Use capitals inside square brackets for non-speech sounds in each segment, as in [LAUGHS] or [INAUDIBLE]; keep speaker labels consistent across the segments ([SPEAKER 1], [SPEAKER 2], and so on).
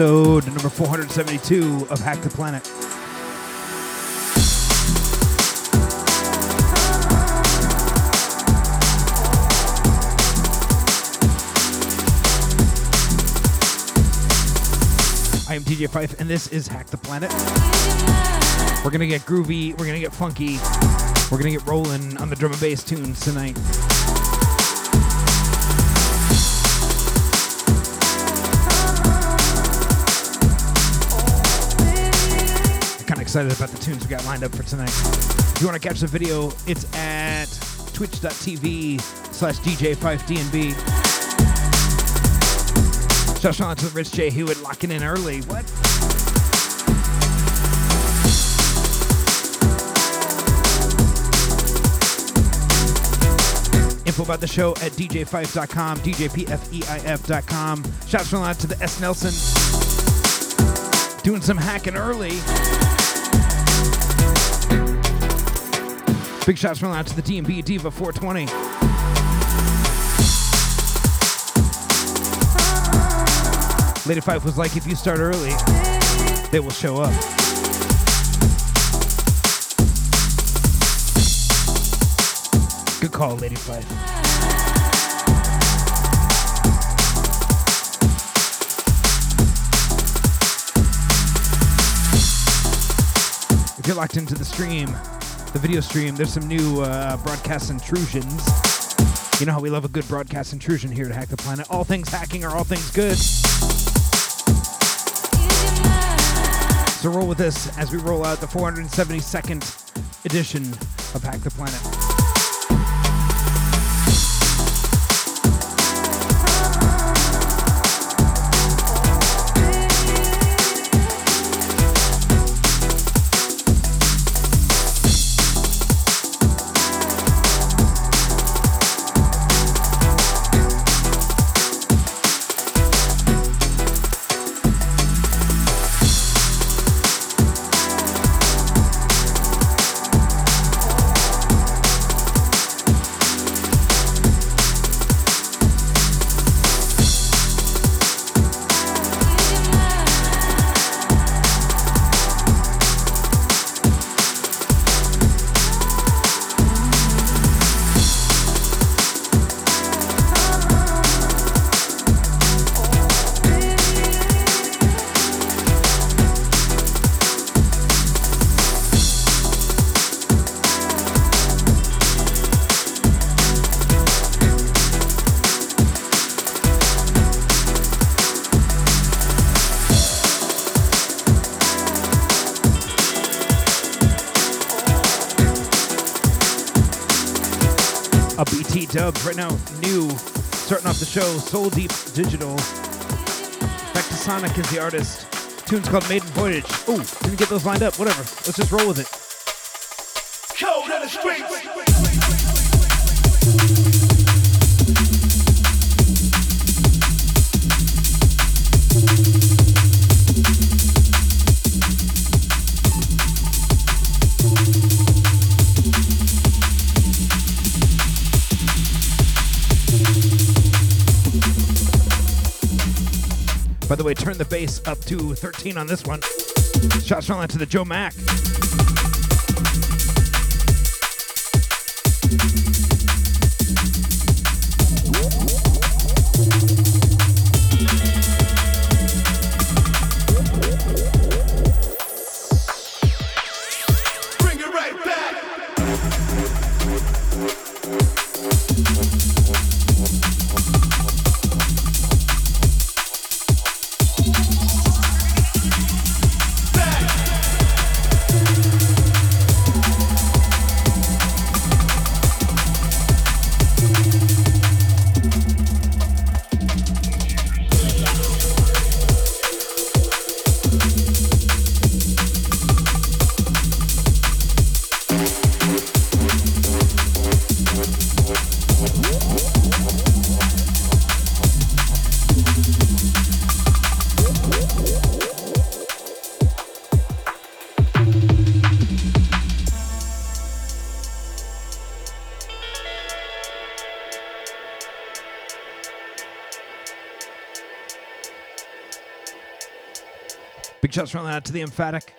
[SPEAKER 1] episode number 472 of Hack the Planet. I am DJ Pfeif, and this is Hack the Planet. We're gonna get groovy, we're gonna get funky, we're gonna get rolling on the drum and bass tunes tonight. Excited about the tunes we got lined up for tonight. If you want to catch the video, it's at twitch.tv slash DJ5DNB. Shout out to the Rich J. Hewitt locking in early. What? Info about the show at djfife.com, djpfeif.com. Shouts out to the S. Nelson doing some hacking early. Big shots from out to the DNB Diva 420. Lady Pfeif was like, if you start early, they will show up. Good call, Lady Pfeif. If you're locked into the stream, the video stream, there's some new uh, broadcast intrusions. You know how we love a good broadcast intrusion here to Hack the Planet. All things hacking are all things good. So roll with this as we roll out the 472nd edition of Hack the Planet. Show, Soul Deep Digital. Vectasonic is the artist. Tune's called Maiden Voyage. Oh, didn't get those lined up. Whatever. Let's just roll with it. Bass up to 13 on this one. Shots from to the Joe Mac. Shots from that to the emphatic.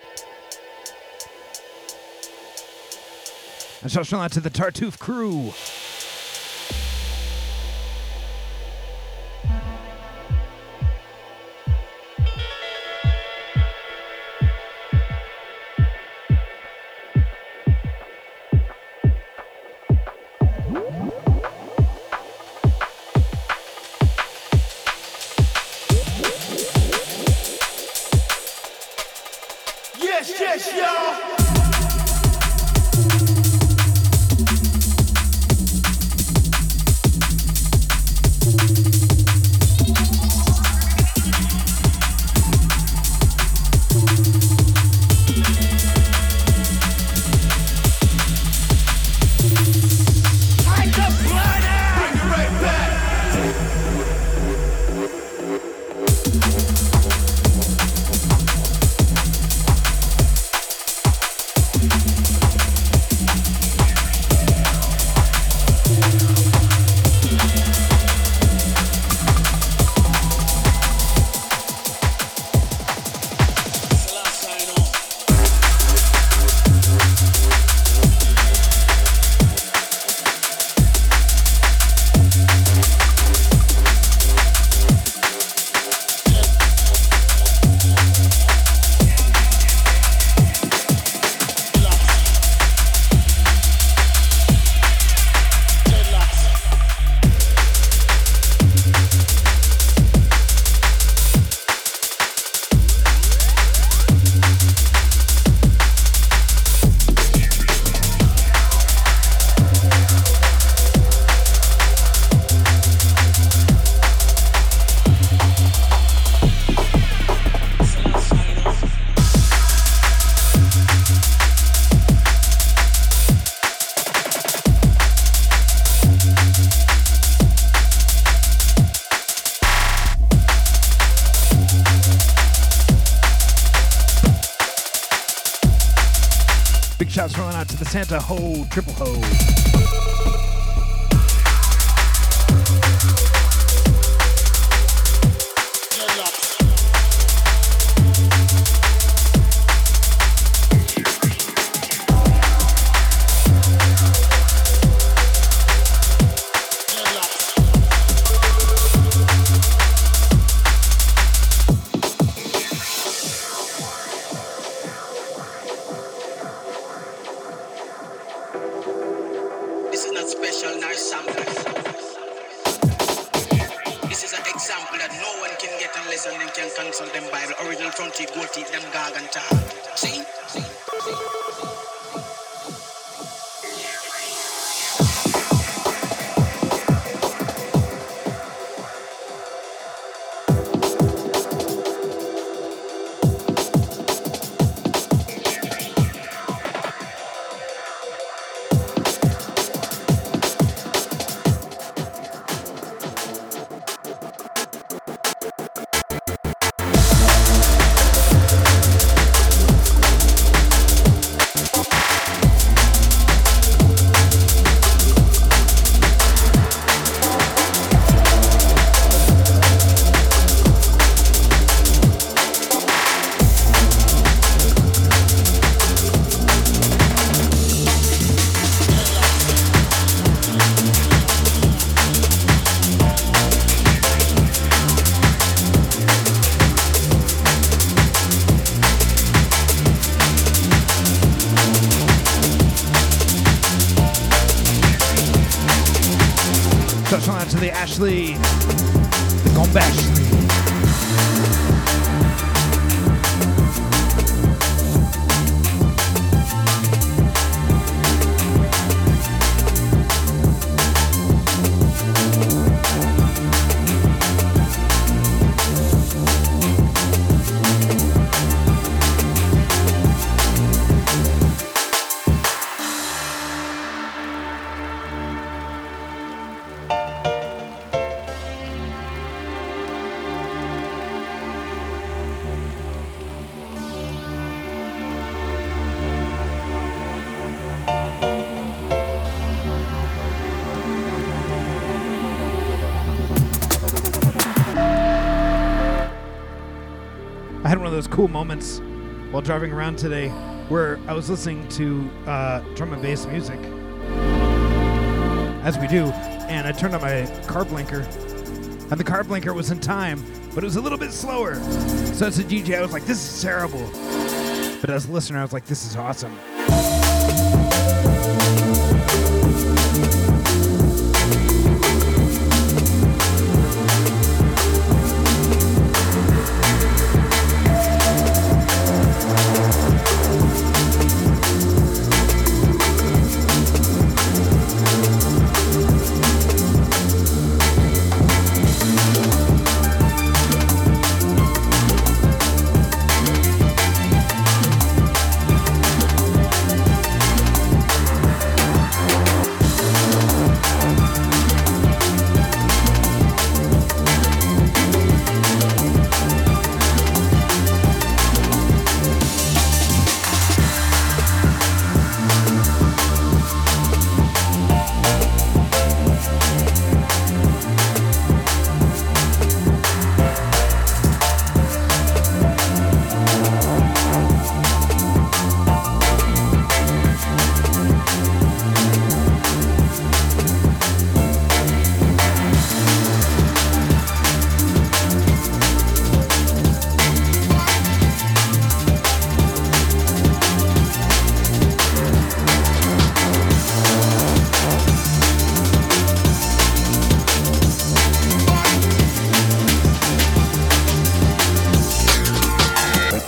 [SPEAKER 1] Shots from that to the Tartuffe crew. Santa Ho Triple Ho. Those cool moments while driving around today where I was listening to uh, drum and bass music, as we do, and I turned on my car blinker, and the car blinker was in time, but it was a little bit slower. So as a DJ, I was like, this is terrible. But as a listener, I was like, this is awesome.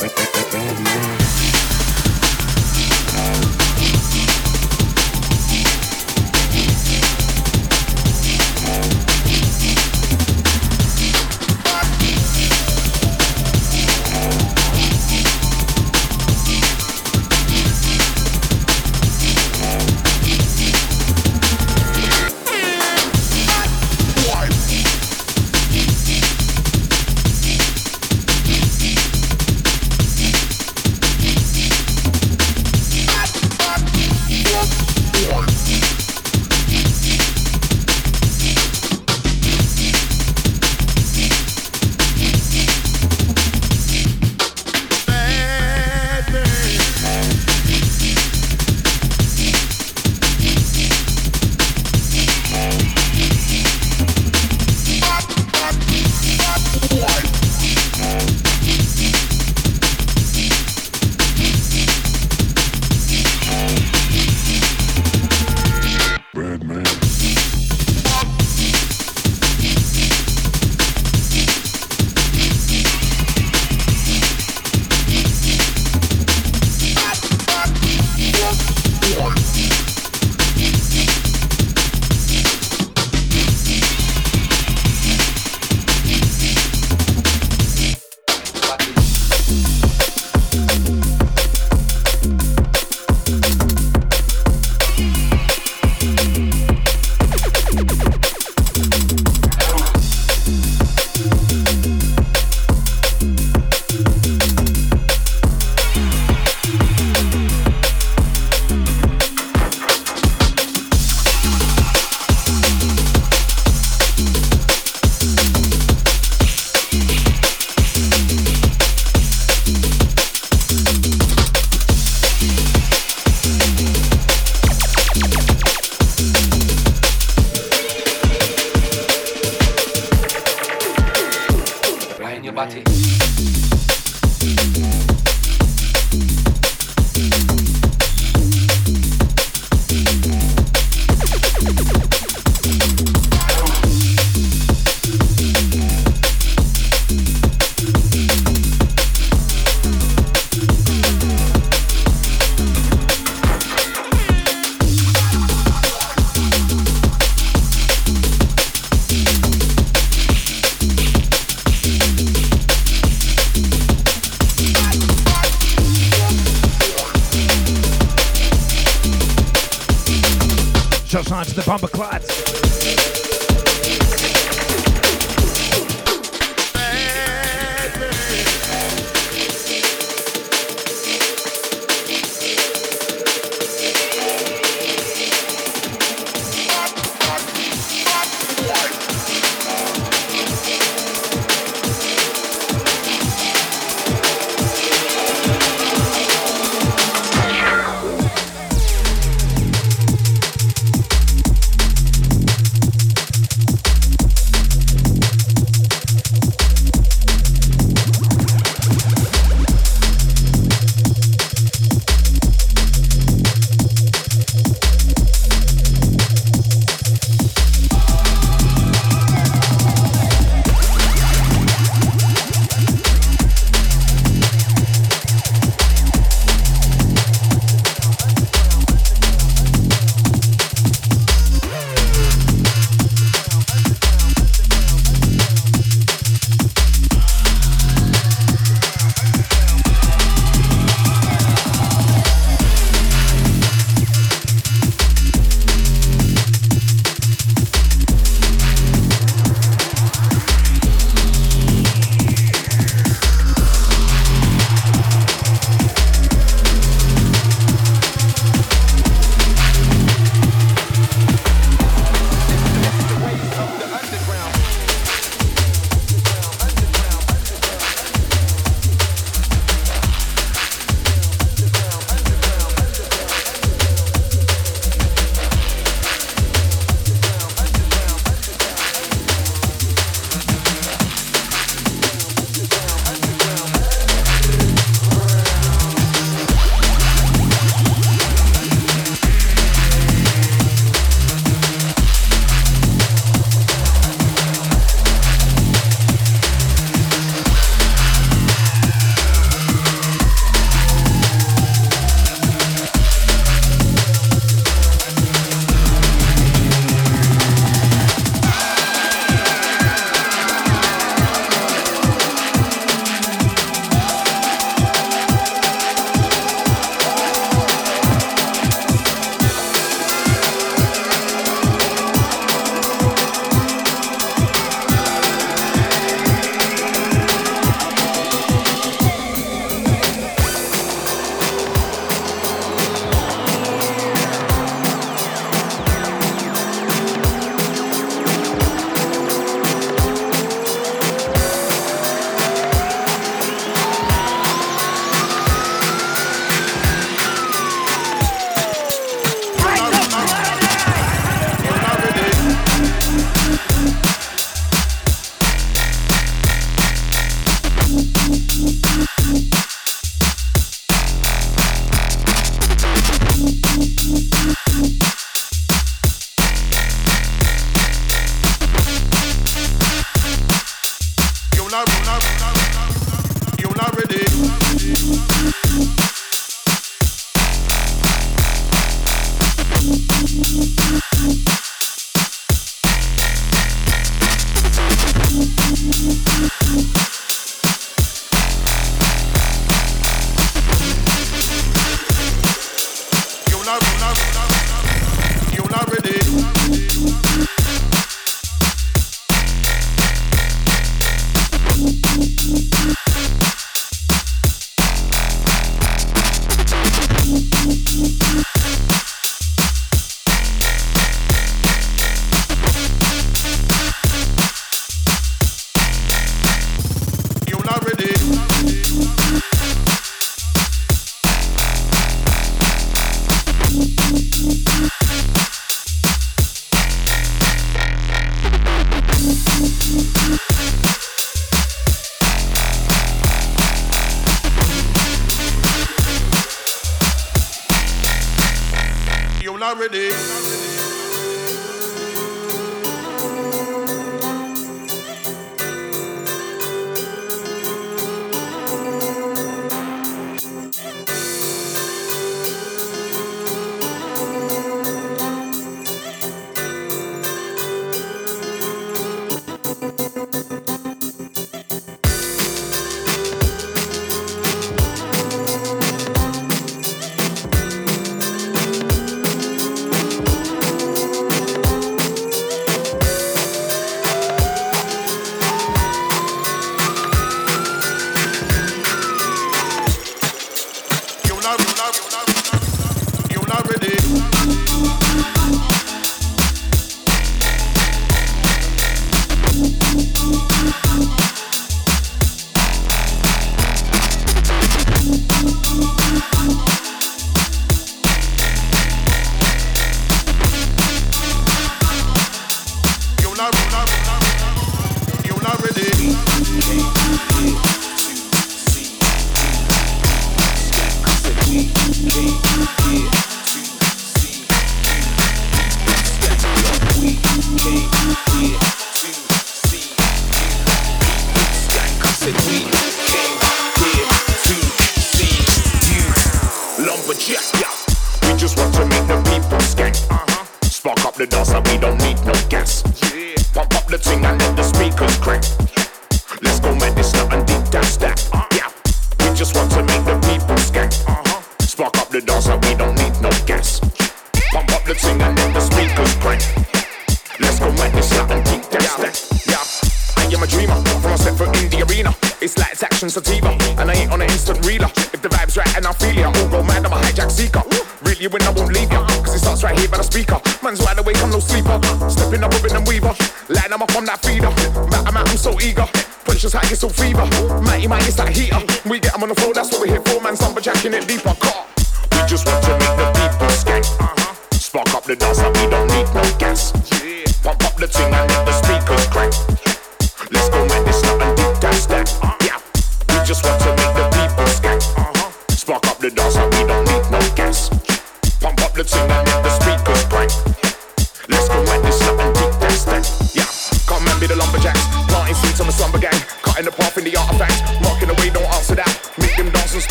[SPEAKER 2] bad man.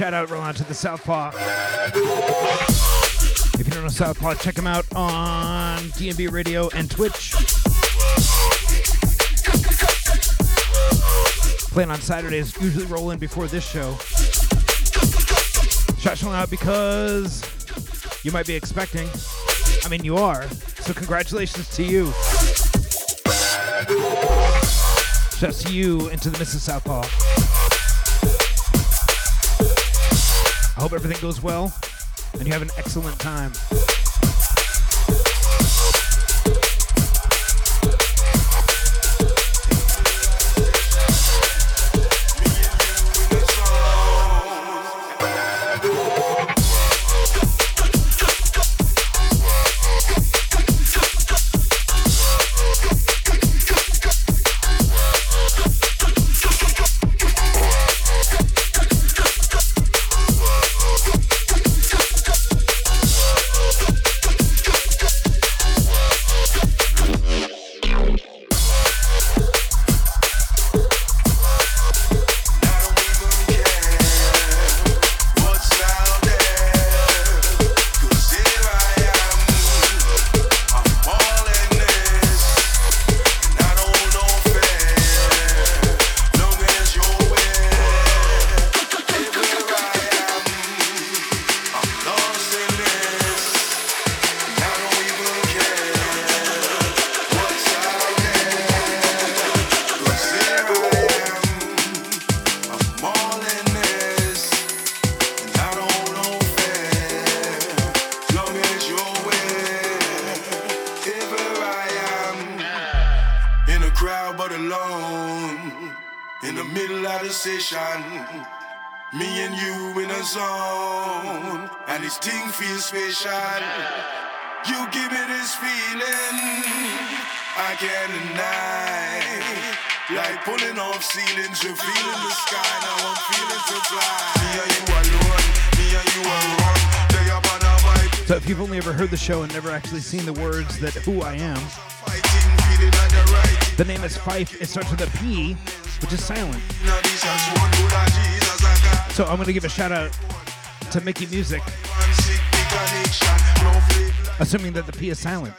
[SPEAKER 2] Shout out, Roland, to the Southpaw. If you don't know Southpaw, check them out on DNB Radio and Twitch. Playing on Saturdays, usually rolling before this show. Shout out because you might be expecting. I mean, you are. So congratulations to you. Shouts to you into the Mrs. Southpaw. Hope everything goes well and you have an excellent time. heard the show and never actually seen the words that Who I Am. The name is Pfeif. It starts with a P, which is silent. So I'm going to give a shout out to Mickey Music, assuming that the P is silent.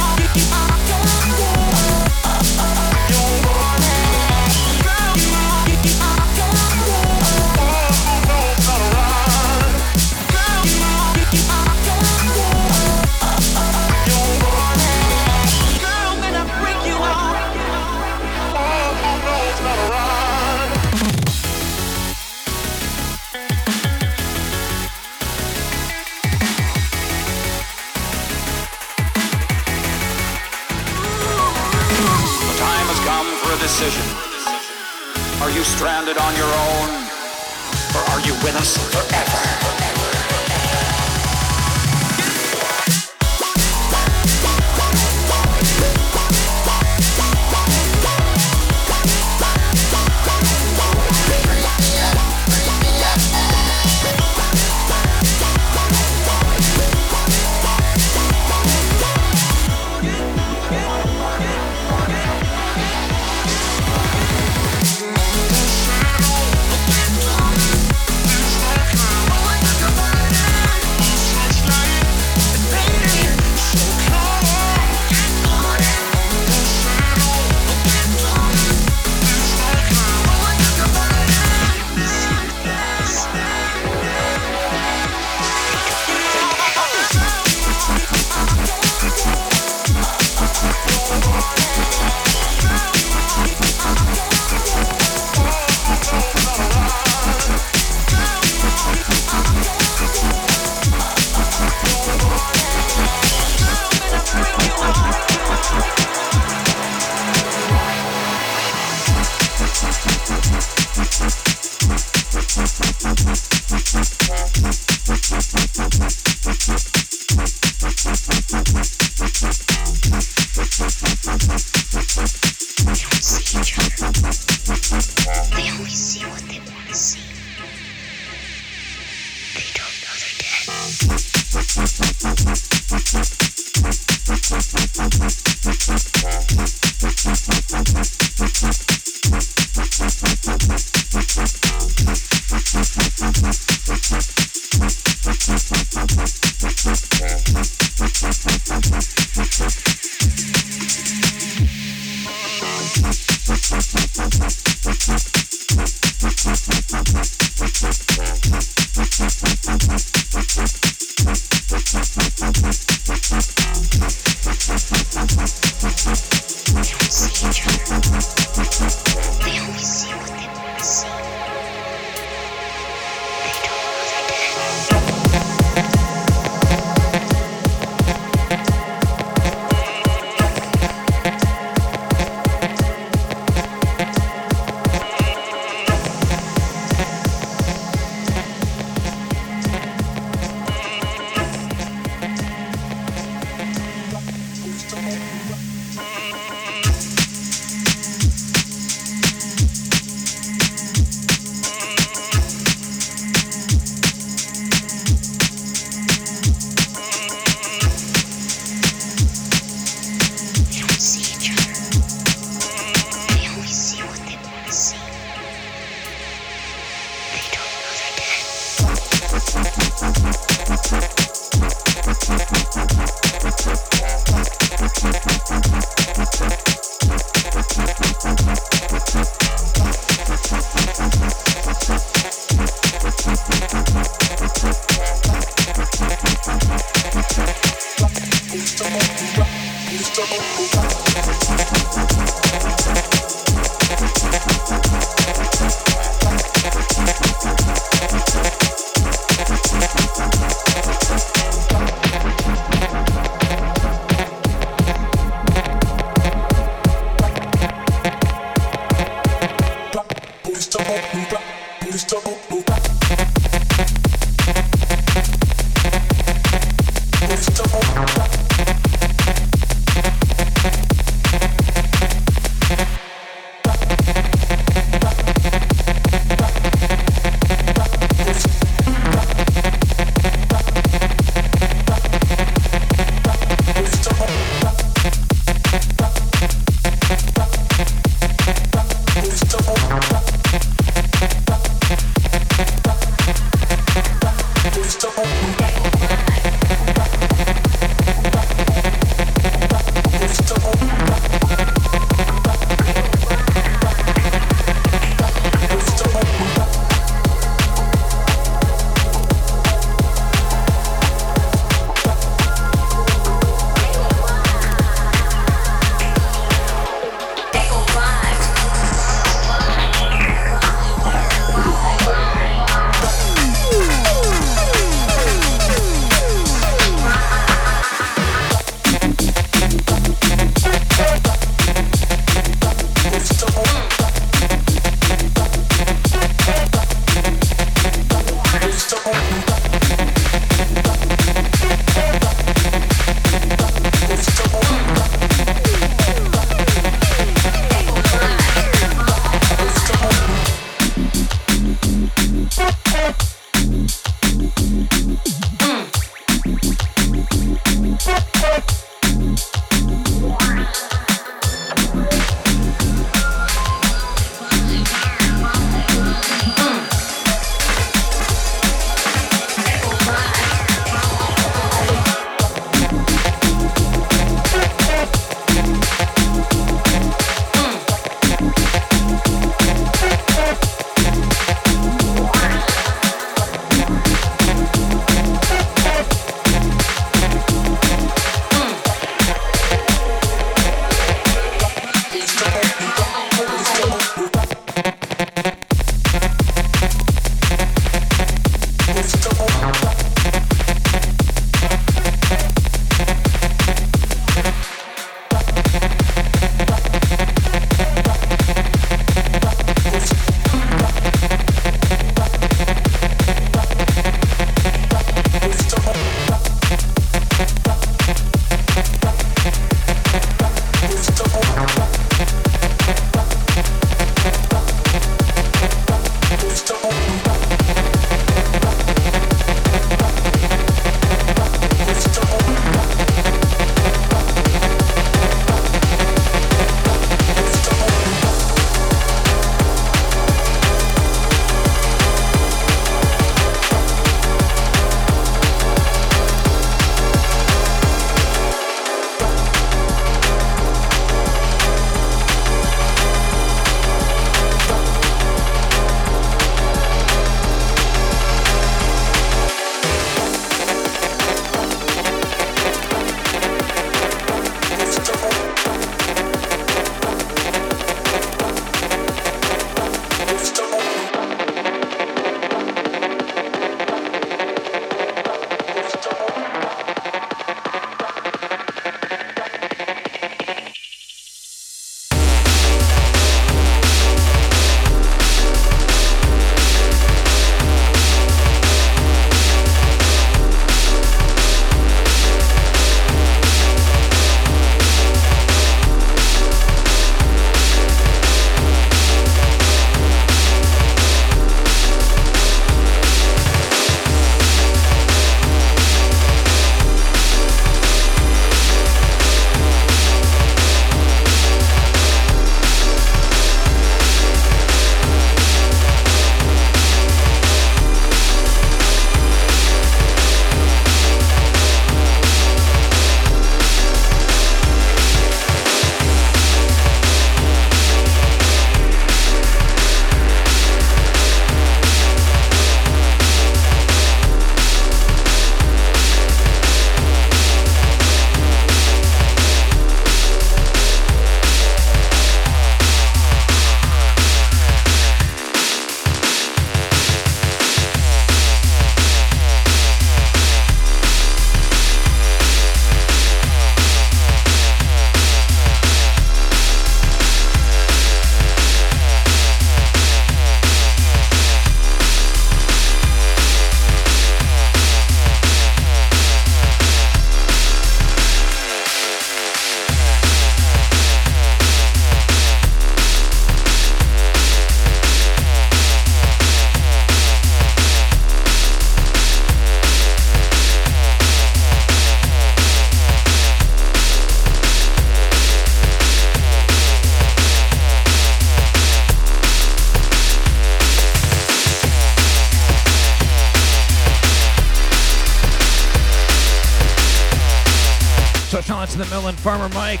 [SPEAKER 1] Farmer Mike.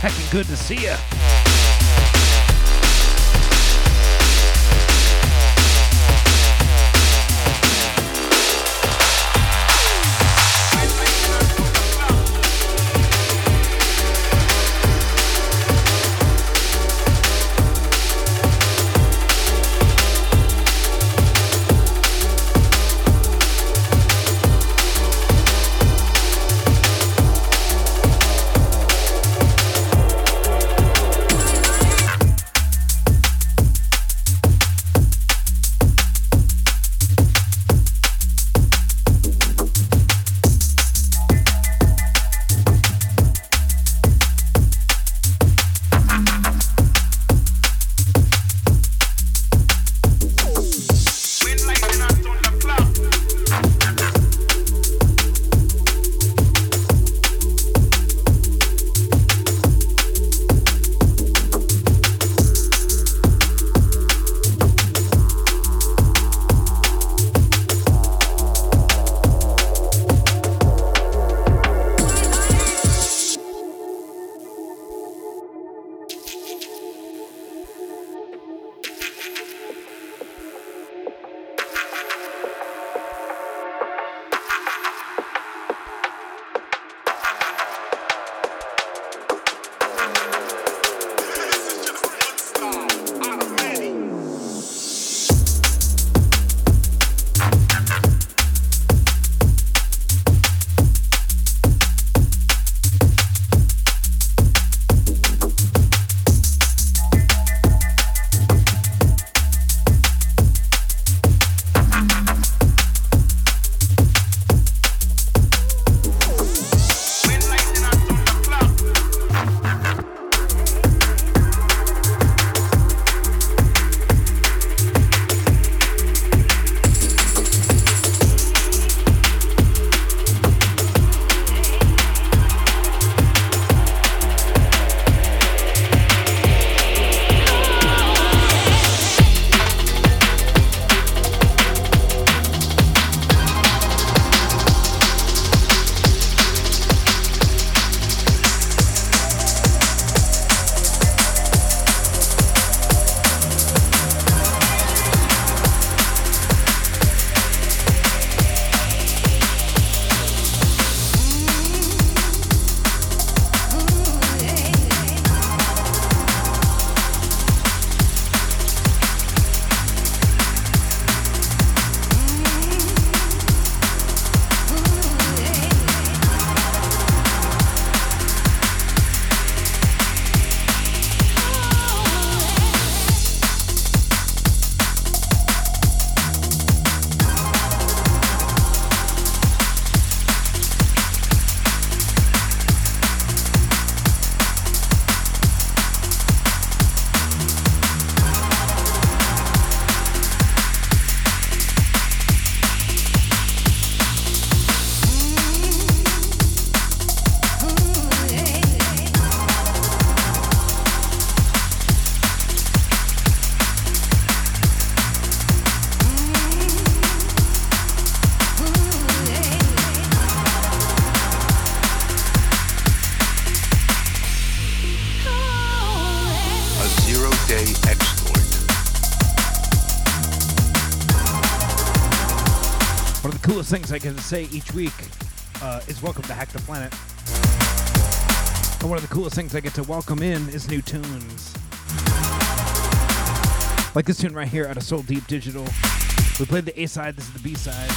[SPEAKER 1] Heckin' good to see ya. Things I can say each week uh, is welcome to Hack the Planet. And one of the coolest things I get to welcome in is new tunes. Like this tune right here out of Soul Deep Digital. We played the A side, this is the B side.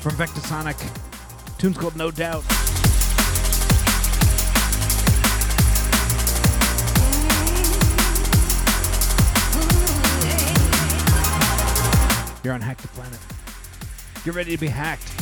[SPEAKER 1] From Vectasonic. Tune's called No Doubt. You're on Hack the Planet. Get ready to be hacked.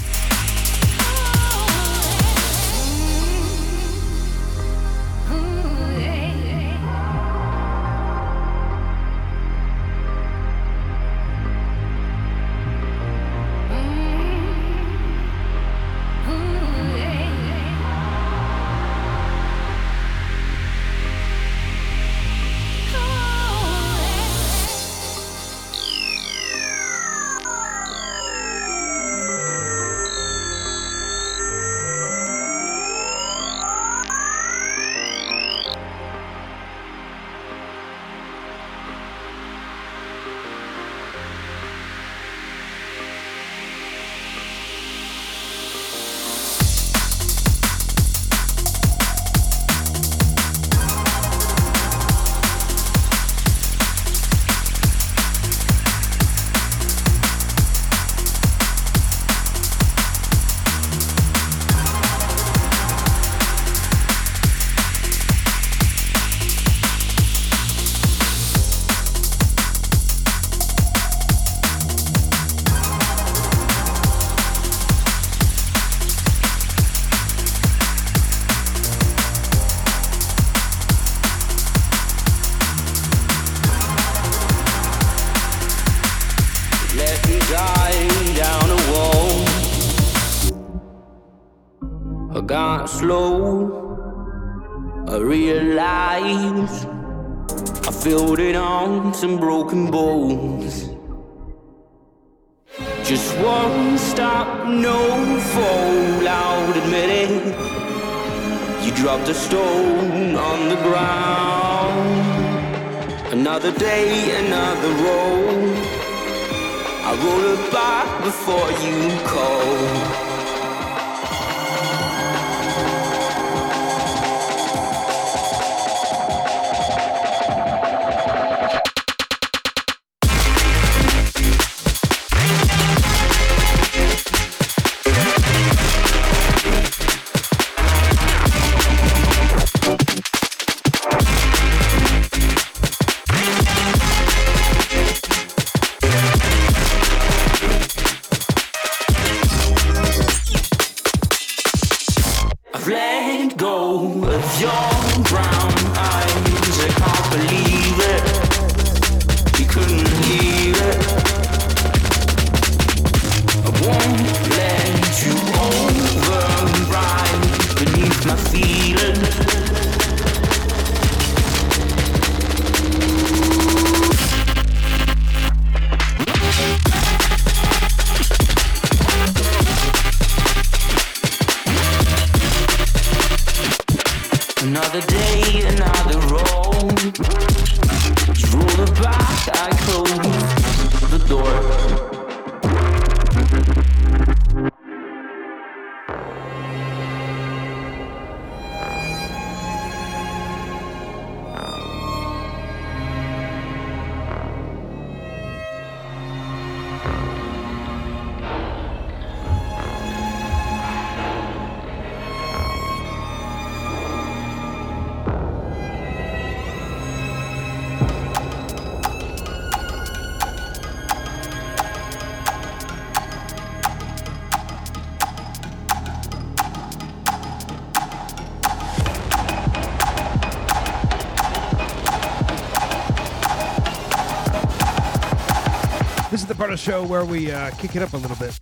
[SPEAKER 1] where we uh, kick it up a little bit.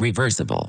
[SPEAKER 3] Reversible.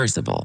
[SPEAKER 3] reversible.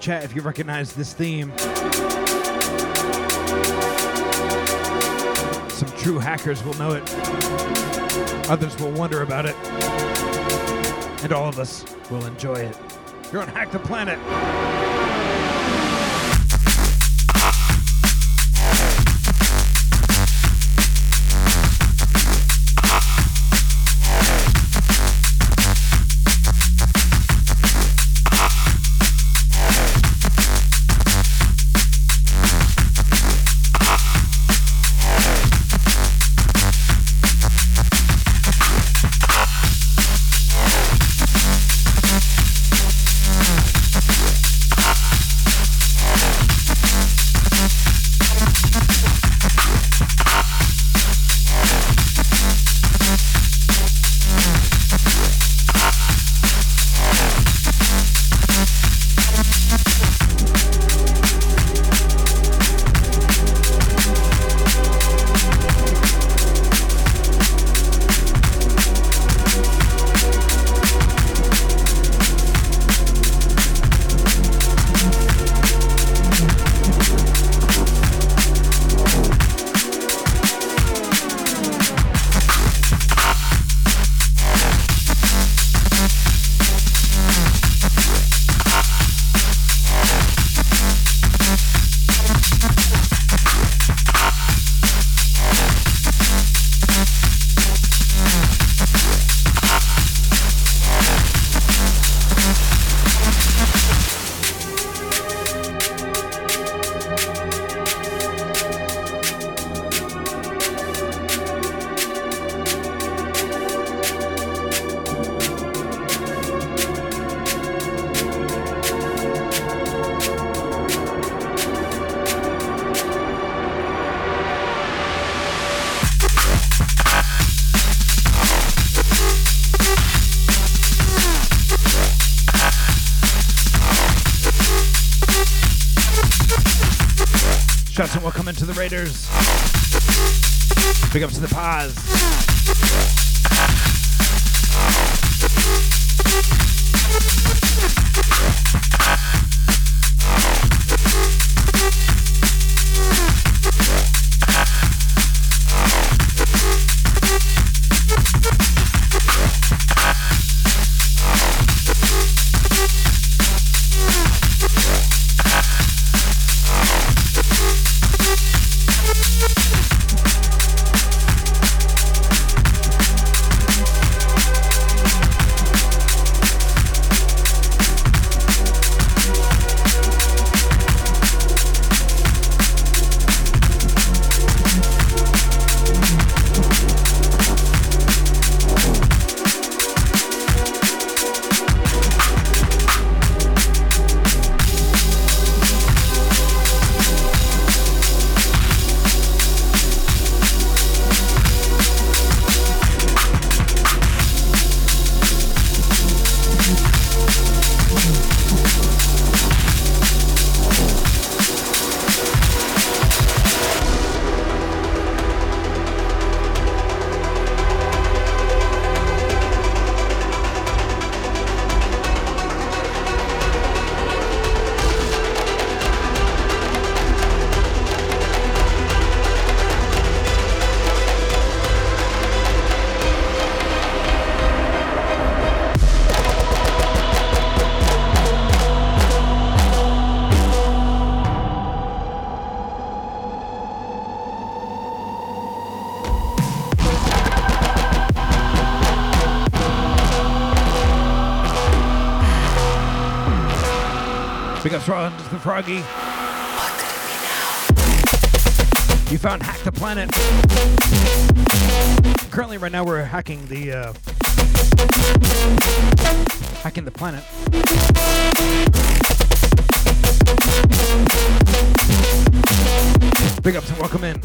[SPEAKER 1] Chat if you recognize this theme. Some true hackers will know it. Others will wonder about it. And all of us will enjoy it. You're on Hack the Planet. Raiders. Big up to the pause. Froggy. You found Hack the Planet. Currently, right now, we're hacking the uh, hacking the planet. Big ups and welcome in.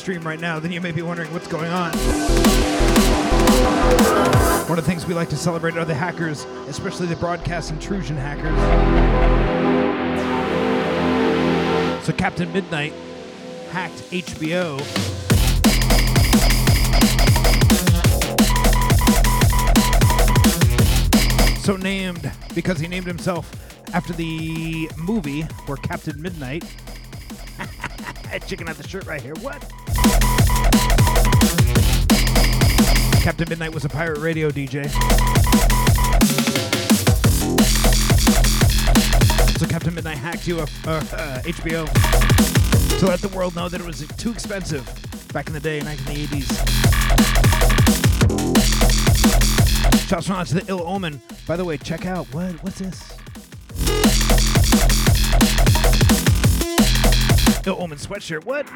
[SPEAKER 1] Stream right now, then you may be wondering what's going on. One of the things we like to celebrate are the hackers, especially the broadcast intrusion hackers. So Captain Midnight hacked HBO. So named because he named himself after the movie where Captain Midnight [LAUGHS] chicken out the shirt right here. What? Captain Midnight was a pirate radio DJ. So Captain Midnight hacked you up uh, uh, HBO to let the world know that it was too expensive back in the day, back in the 80s. Shouts out to the Ill Omen. By the way, check out what what's this? Ill Omen sweatshirt. What?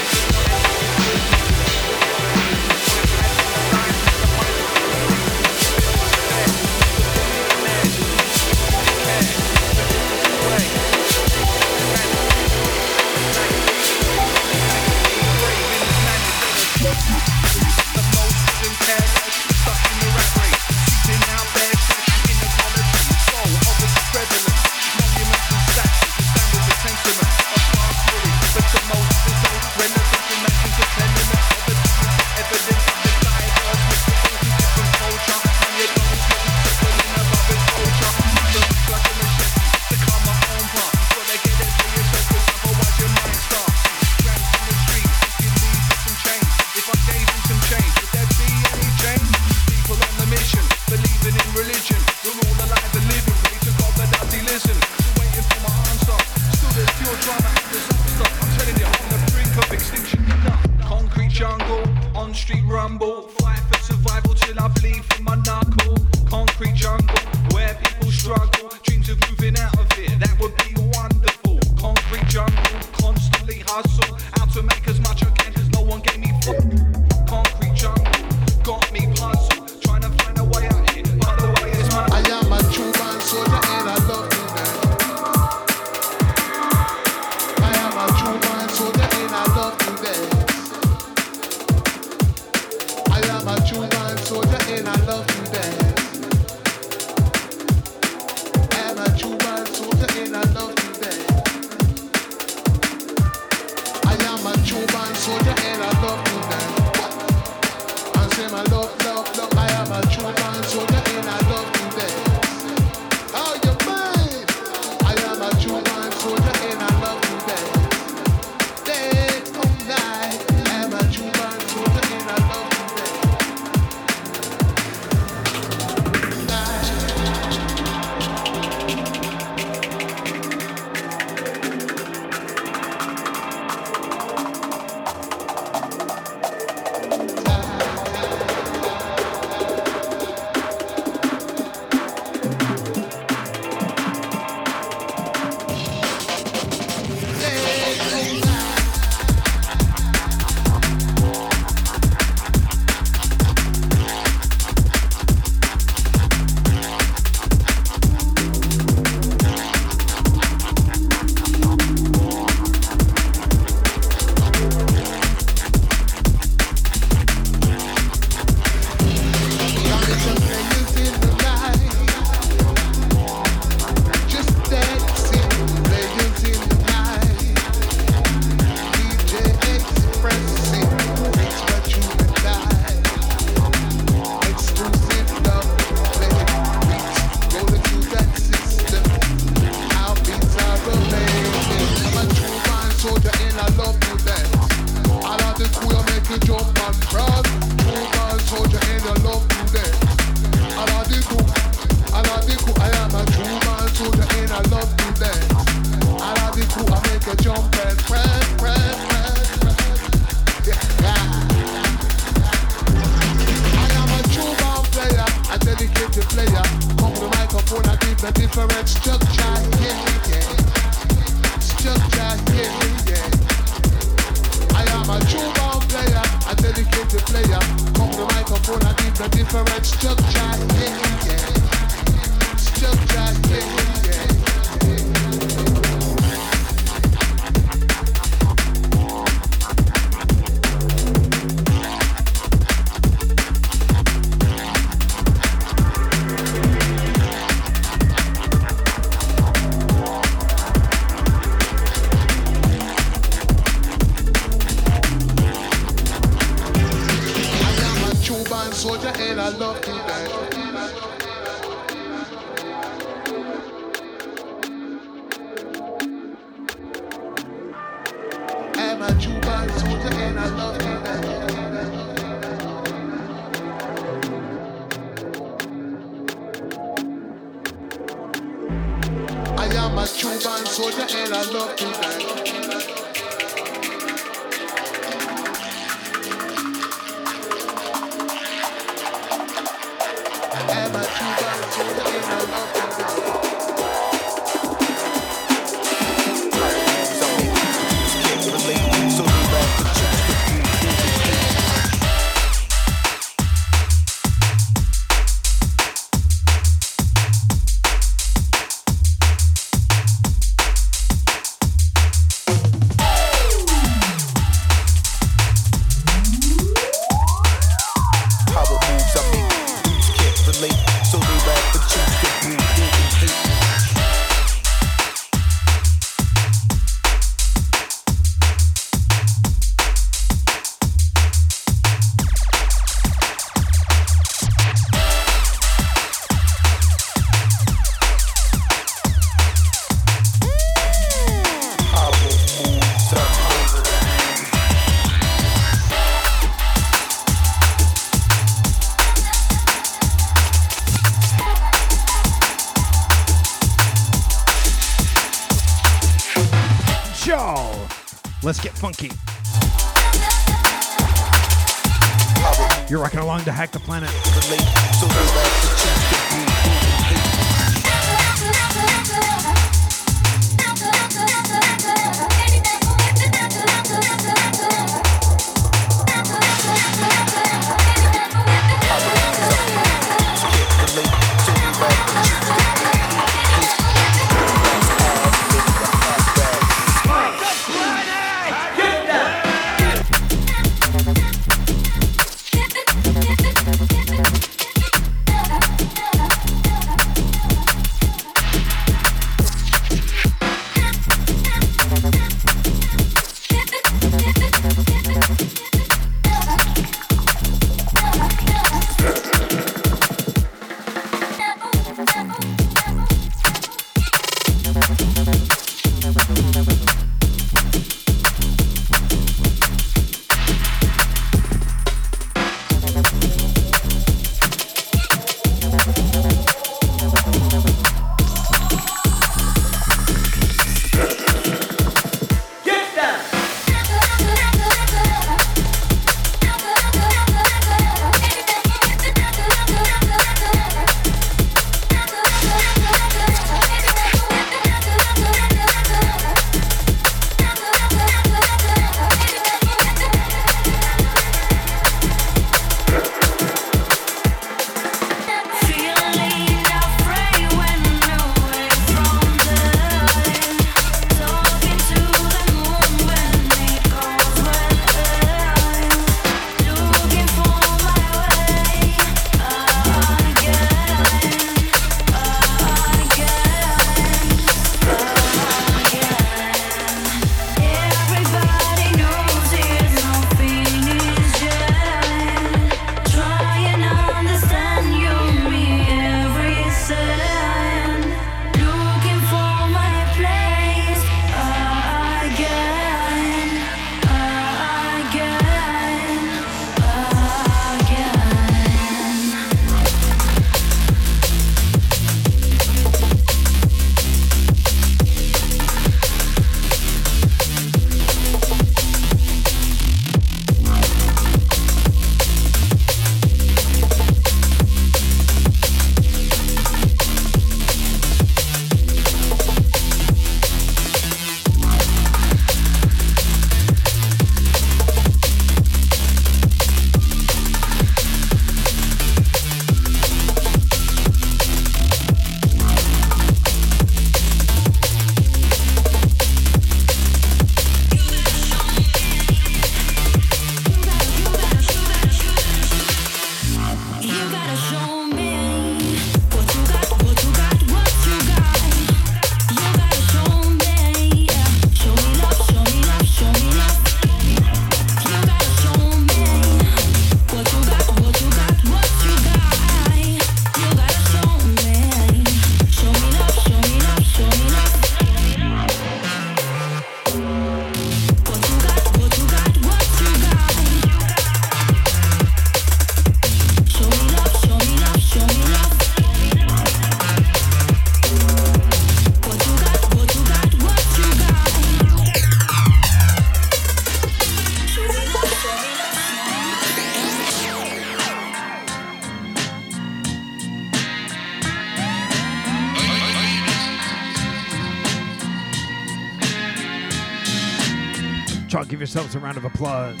[SPEAKER 4] Round of applause.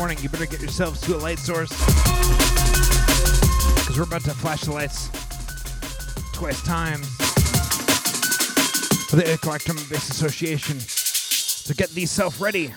[SPEAKER 1] Warning, you better get yourselves to a light source. Because we're about to flash the lights twice times for the Electrum Bass Association. So get these self ready.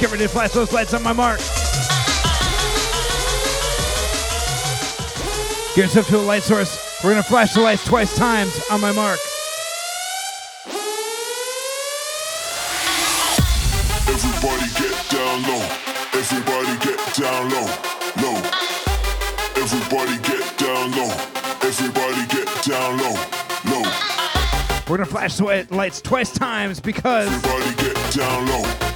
[SPEAKER 1] Get ready to flash those lights on my mark. Get yourself to a light source. We're gonna flash the lights twice times on my mark.
[SPEAKER 5] Everybody get down low. Everybody get down low. Low. Everybody get down low. Everybody get down low. Low.
[SPEAKER 1] We're gonna flash the lights twice times because
[SPEAKER 5] Everybody get down low.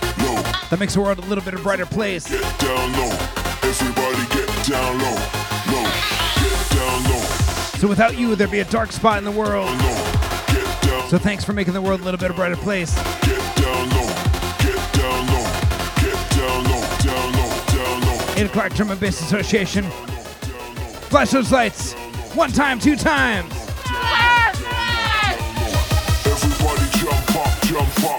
[SPEAKER 1] That makes the world a little bit a brighter place.
[SPEAKER 5] Get down low. Everybody get down low. Low. Get down low.
[SPEAKER 1] So without you, there'd be a dark spot in the world.
[SPEAKER 5] Low. Get down.
[SPEAKER 1] So thanks for making the world a little bit a brighter place.
[SPEAKER 5] Get down low. Get down low. Get down low. Down low. Down low.
[SPEAKER 1] 8 o'clock German Bass Association. Flash those lights. One time, two times.
[SPEAKER 5] Everybody jump up, jump up.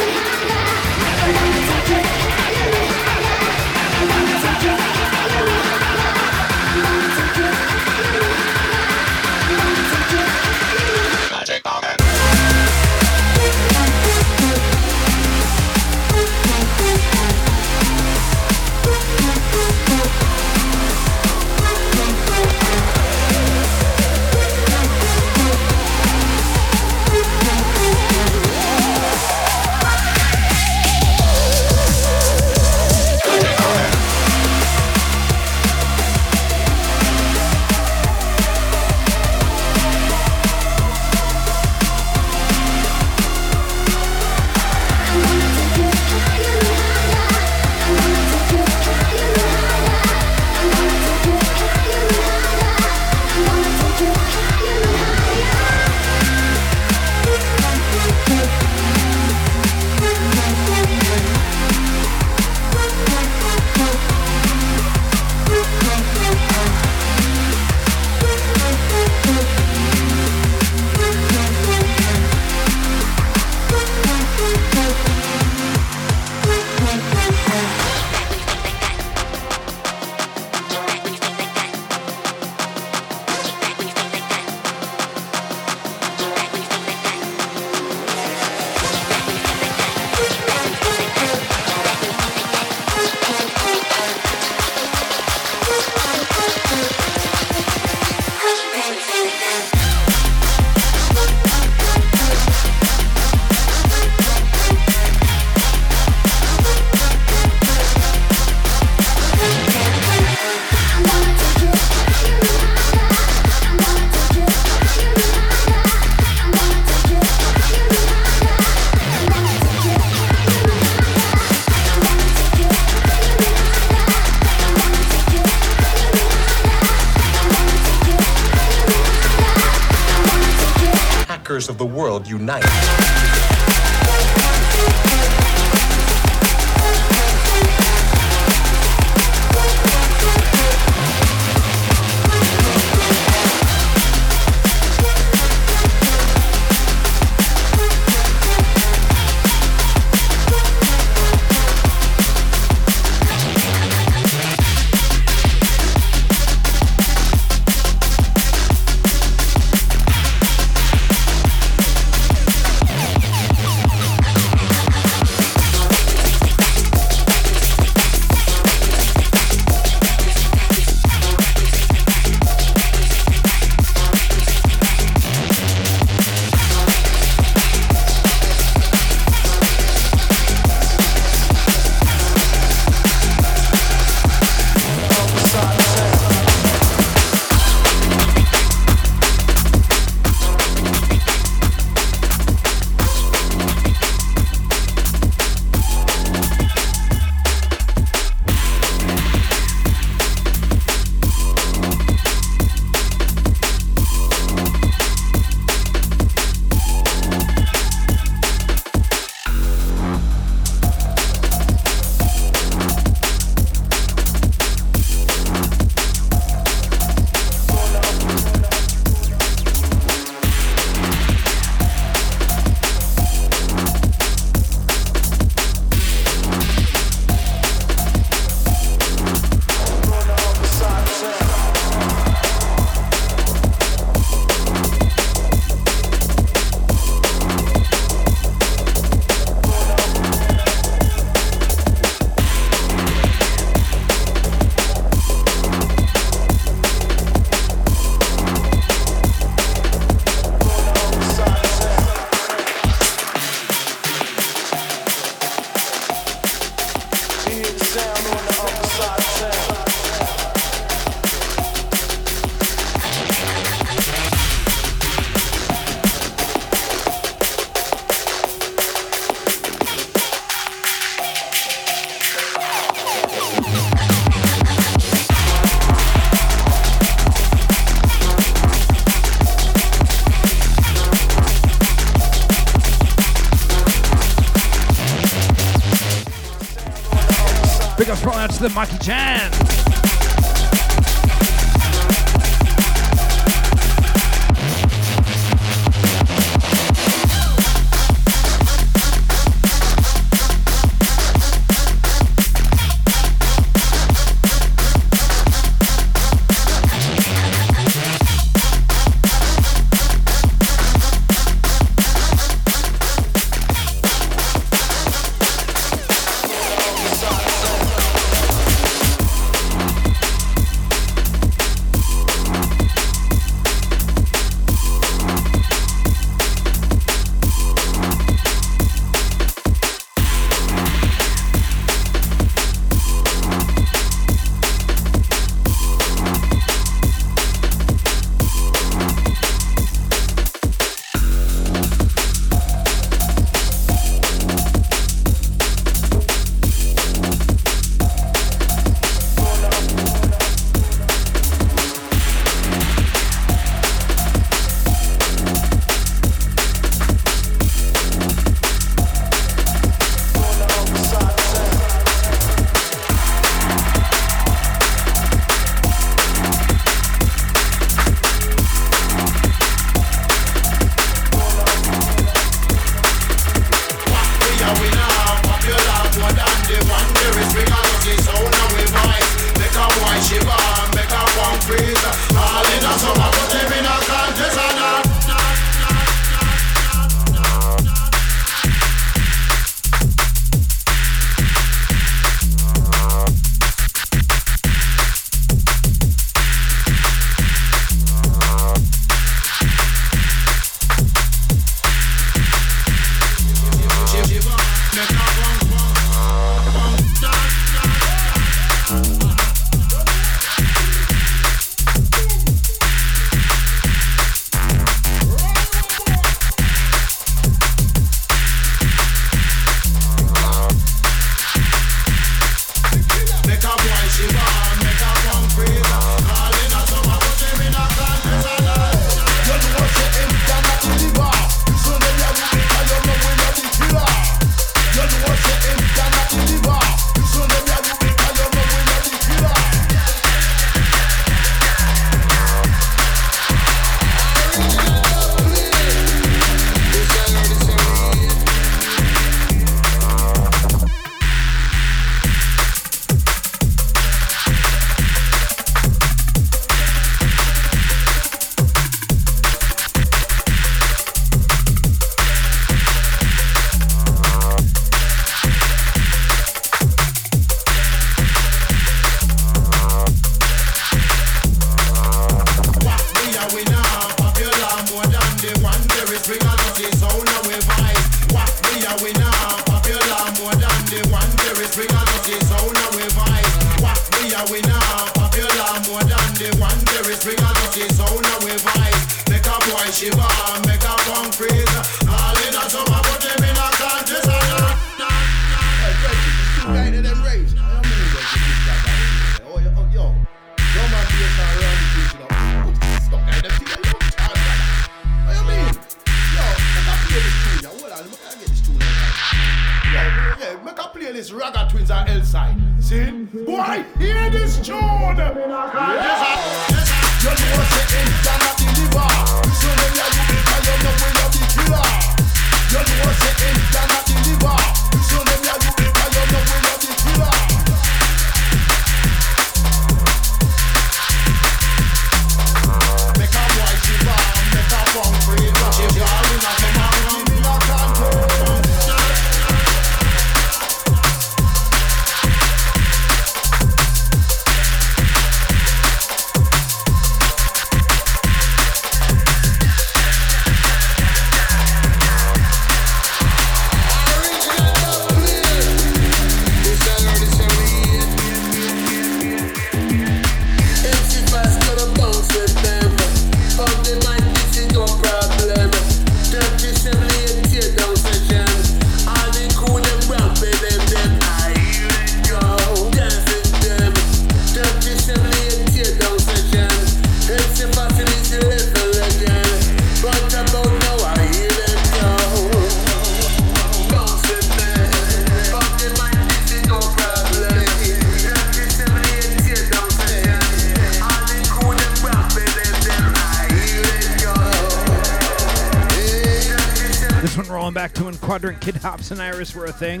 [SPEAKER 6] Were a thing.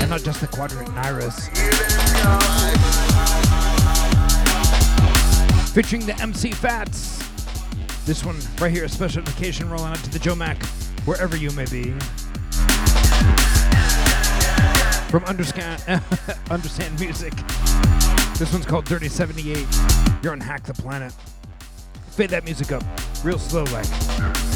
[SPEAKER 6] And not just the Quadrant and Iris. Featuring the MC Fats. This one right here, a special dedication rolling out to the Joe Mac, wherever you may be. From Understand, [LAUGHS] Understand Music. This one's called Dirty 78. You're on Hack the Planet. Fade that music up, real slow like.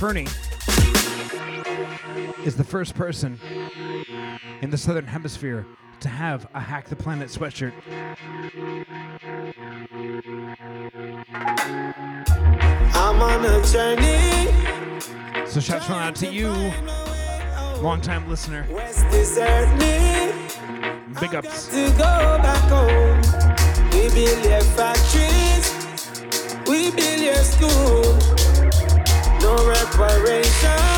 [SPEAKER 1] Fernie is the first person in the Southern Hemisphere to have a Hack the Planet sweatshirt.
[SPEAKER 7] I'm on a journey.
[SPEAKER 1] So shout out to you, longtime listener. Big ups.
[SPEAKER 7] To go back home. We build your factories. We build your schools no reparation.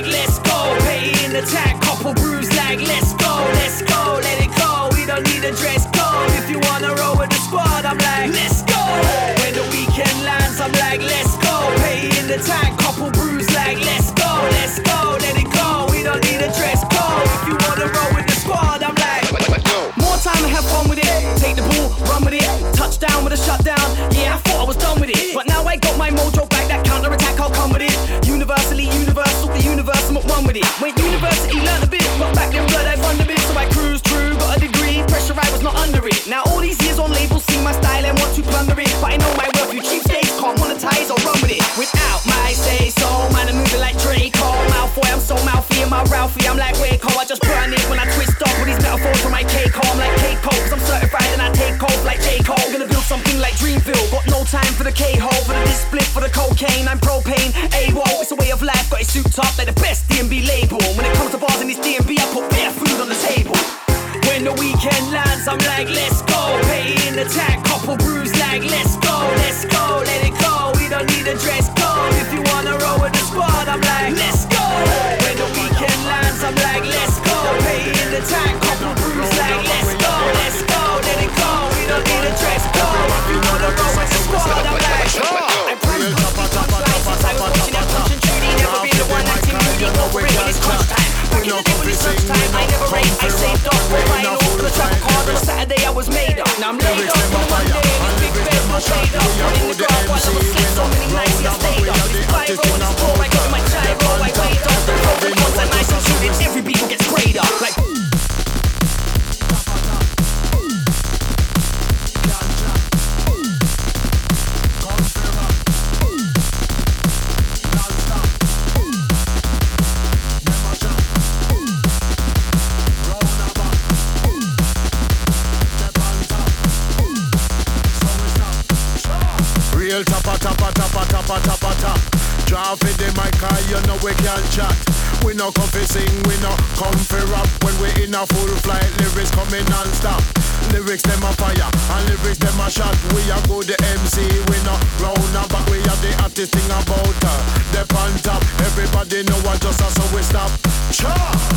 [SPEAKER 8] Like, let's go. Pay in the
[SPEAKER 9] tag, couple brews like, let's go, let's go, let it go. We don't need a dress code. If you wanna roll with the squad, I'm like, let's go. When the weekend lands, I'm like, let's go. Pay in the tag, couple brews like, let's go, let's go, let it go. We don't need a dress code. If you wanna roll with the squad, I'm like, more time to have fun with it. Take the ball, run with it. Touchdown with a shutdown. Now all these years on labels, see my style and want to plunder it. But I know my worth, you cheapskates can't monetize or run with it. Without my say so, man, I'm moving like Draco. Malfoy, I'm so mouthy and my Ralphie. I'm like Waco, I just burn it when I twist up with these metaphors from my Keiko. I'm like Keiko, cause I'm certified and I take off like J. Cole. Gonna build something like Dreamville. Got no time for the K-hole, for the display, for the cocaine. I'm propane, AWOL. It's a way of life, got it souped up like the best DNB label. Weekend I'm like, let's go. Pay in the tag, couple brews like, let's go, let's go, let it go. We don't need a dress code. If you wanna roll with the squad, I'm like, let's go. When the weekend lands, I'm like, let's go. Pay in the tag, up. This pyro
[SPEAKER 10] no come sing, we no come fi rap. When we in a full flight, lyrics coming non-stop. Lyrics them a fire, and lyrics them a shot. We a go the MC, we no round back. We have the hottest thing about her. The on top, everybody know what just us, so we stop. Cha!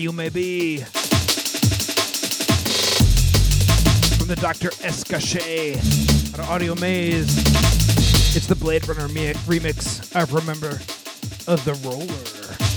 [SPEAKER 4] You may be. From the Dr. S Gachet out of Audio Maze, it's the Blade Runner mi- remix of Remember of the Roller.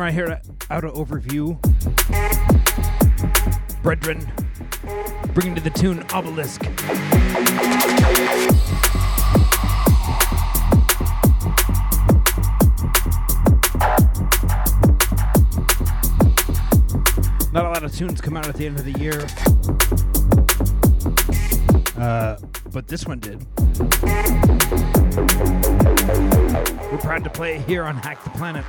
[SPEAKER 1] Right here out of overview. Brethren, bringing to the tune Obelisk. Not a lot of tunes come out at the end of the year. Uh, but this one did. We're proud to play here on Hack the Planet.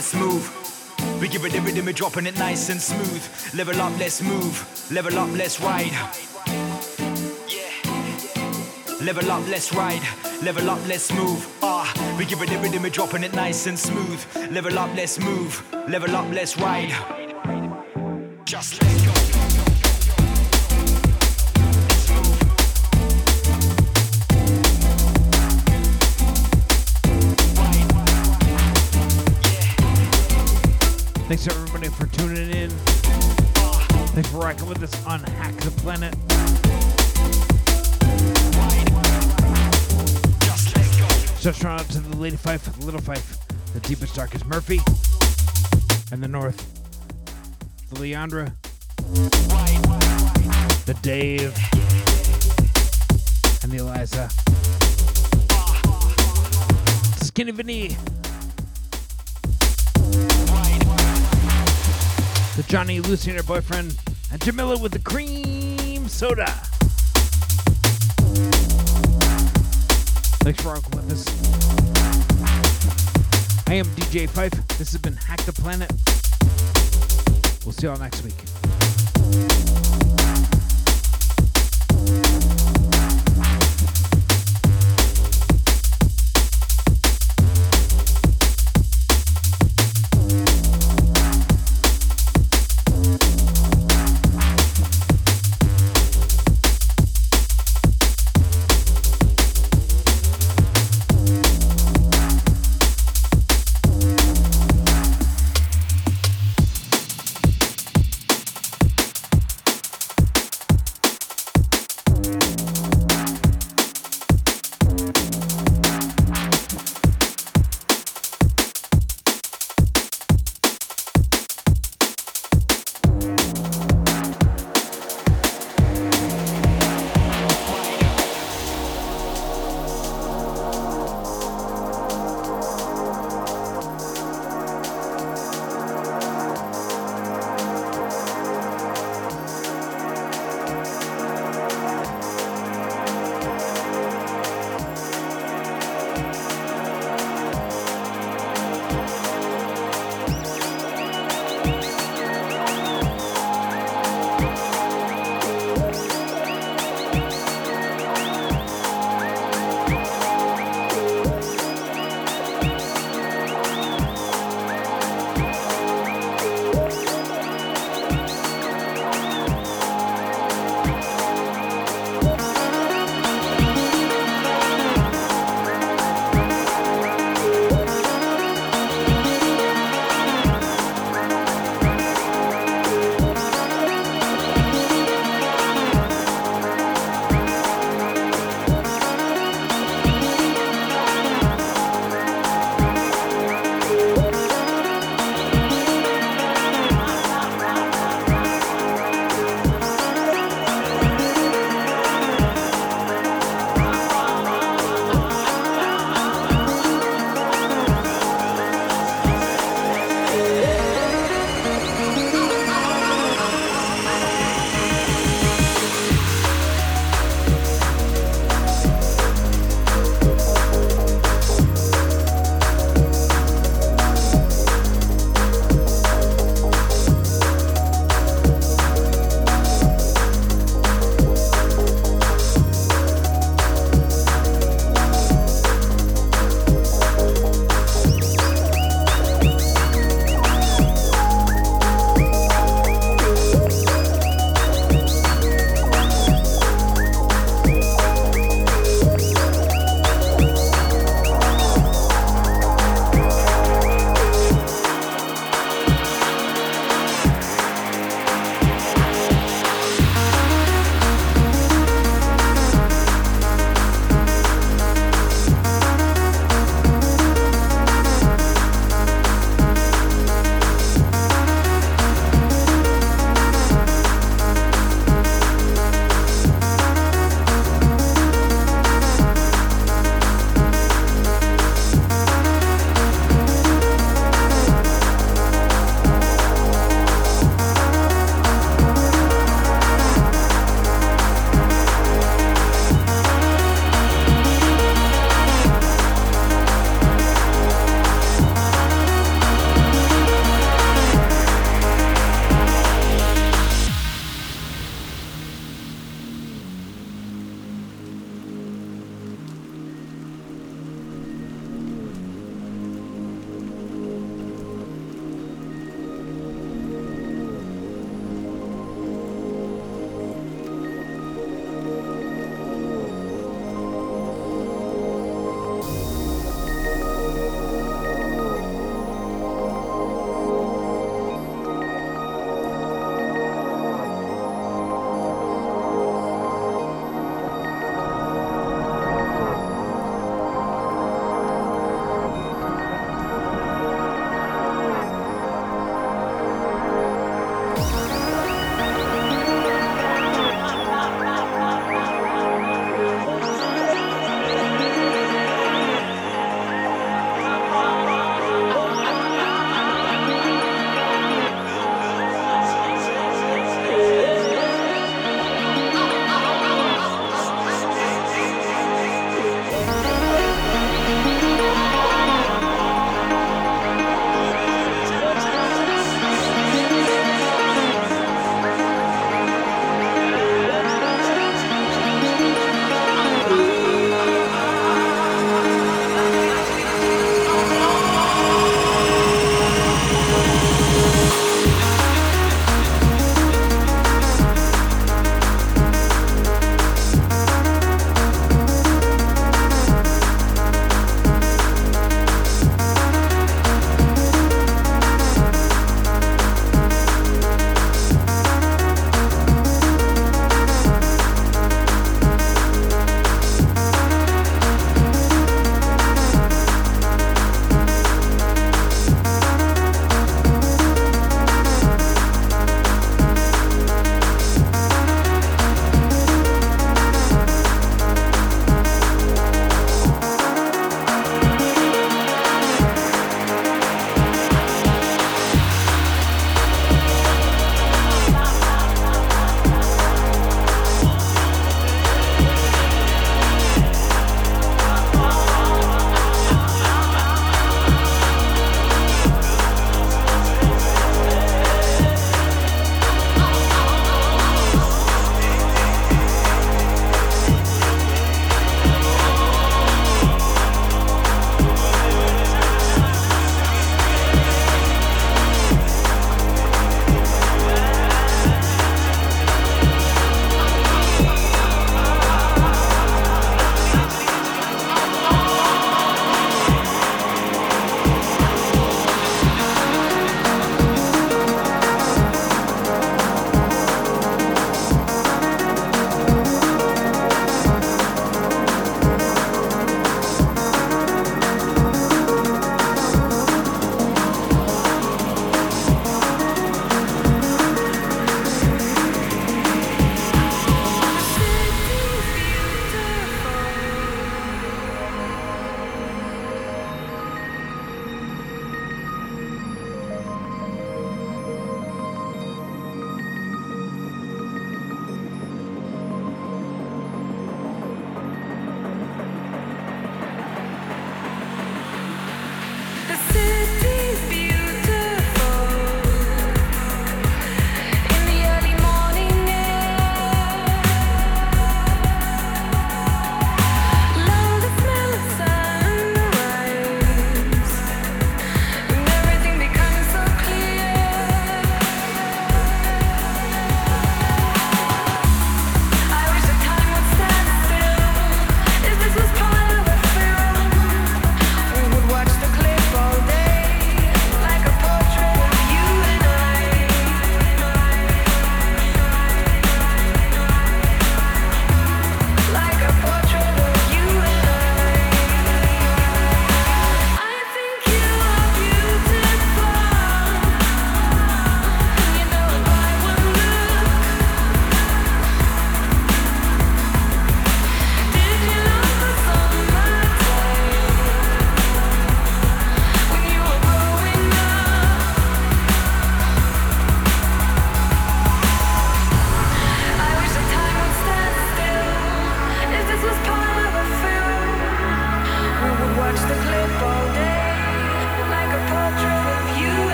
[SPEAKER 8] let's move. We give it the rhythm, we're dropping it nice and smooth. Level up, let's move. Level up, let's ride. Level up, let's ride. Level up, let's move. Ah, we give it the rhythm, we're dropping it nice and smooth. Level up, let's move. Level up, let's ride.
[SPEAKER 1] Lady Pfeif, the Little Pfeif, the deepest, darkest Murphy, and the North, the Leandra, the Dave, and the Eliza. Skinny Vinny. The Johnny Lucy and her boyfriend, and Jamila with the cream soda. Thanks for us. I am DJ Pfeif. This has been Hack the Planet. We'll see y'all next week.